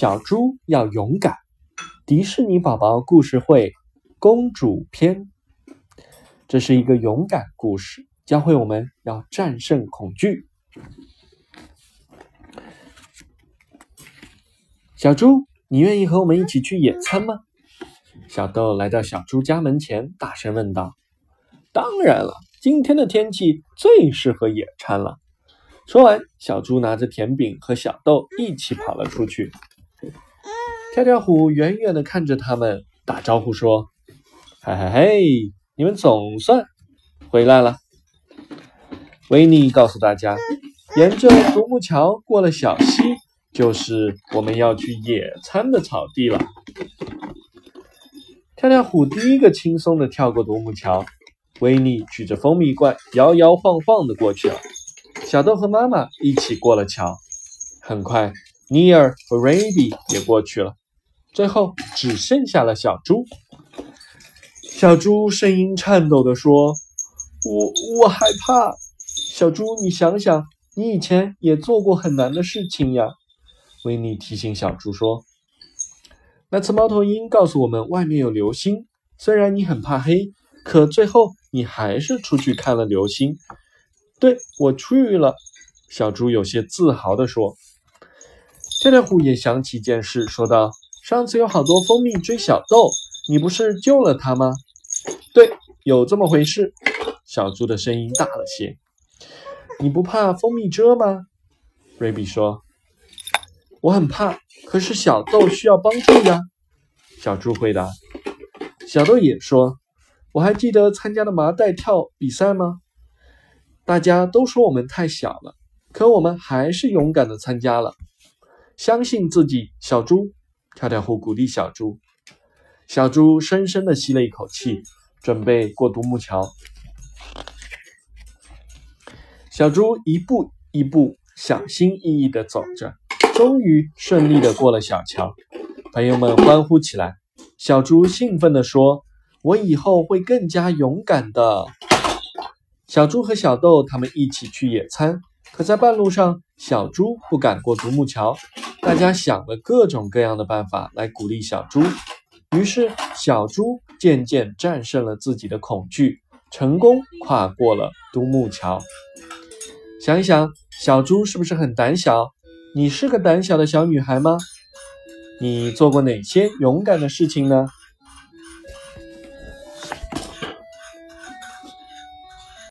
小猪要勇敢。迪士尼宝宝故事会公主篇，这是一个勇敢故事，教会我们要战胜恐惧。小猪，你愿意和我们一起去野餐吗？小豆来到小猪家门前，大声问道：“当然了，今天的天气最适合野餐了。”说完，小猪拿着甜饼和小豆一起跑了出去。跳跳虎远远的看着他们，打招呼说：“嘿嘿嘿，你们总算回来了。”维尼告诉大家：“沿着独木桥过了小溪，就是我们要去野餐的草地了。”跳跳虎第一个轻松的跳过独木桥，维尼举着蜂蜜罐摇摇晃晃的过去了。小豆和妈妈一起过了桥，很快尼尔和瑞比也过去了，最后只剩下了小猪。小猪声音颤抖地说：“我我害怕。”小猪，你想想，你以前也做过很难的事情呀。维尼提醒小猪说：“那次猫头鹰告诉我们外面有流星，虽然你很怕黑，可最后你还是出去看了流星。”对我去了，小猪有些自豪地说。跳跳虎也想起一件事，说道：“上次有好多蜂蜜追小豆，你不是救了它吗？”对，有这么回事。小猪的声音大了些。你不怕蜂蜜蛰吗？瑞比说。我很怕，可是小豆需要帮助呀。小猪回答。小豆也说：“我还记得参加的麻袋跳比赛吗？”大家都说我们太小了，可我们还是勇敢的参加了。相信自己，小猪。跳跳虎鼓励小猪。小猪深深的吸了一口气，准备过独木桥。小猪一步一步小心翼翼的走着，终于顺利的过了小桥。朋友们欢呼起来。小猪兴奋地说：“我以后会更加勇敢的。”小猪和小豆他们一起去野餐，可在半路上，小猪不敢过独木桥。大家想了各种各样的办法来鼓励小猪，于是小猪渐渐战胜了自己的恐惧，成功跨过了独木桥。想一想，小猪是不是很胆小？你是个胆小的小女孩吗？你做过哪些勇敢的事情呢？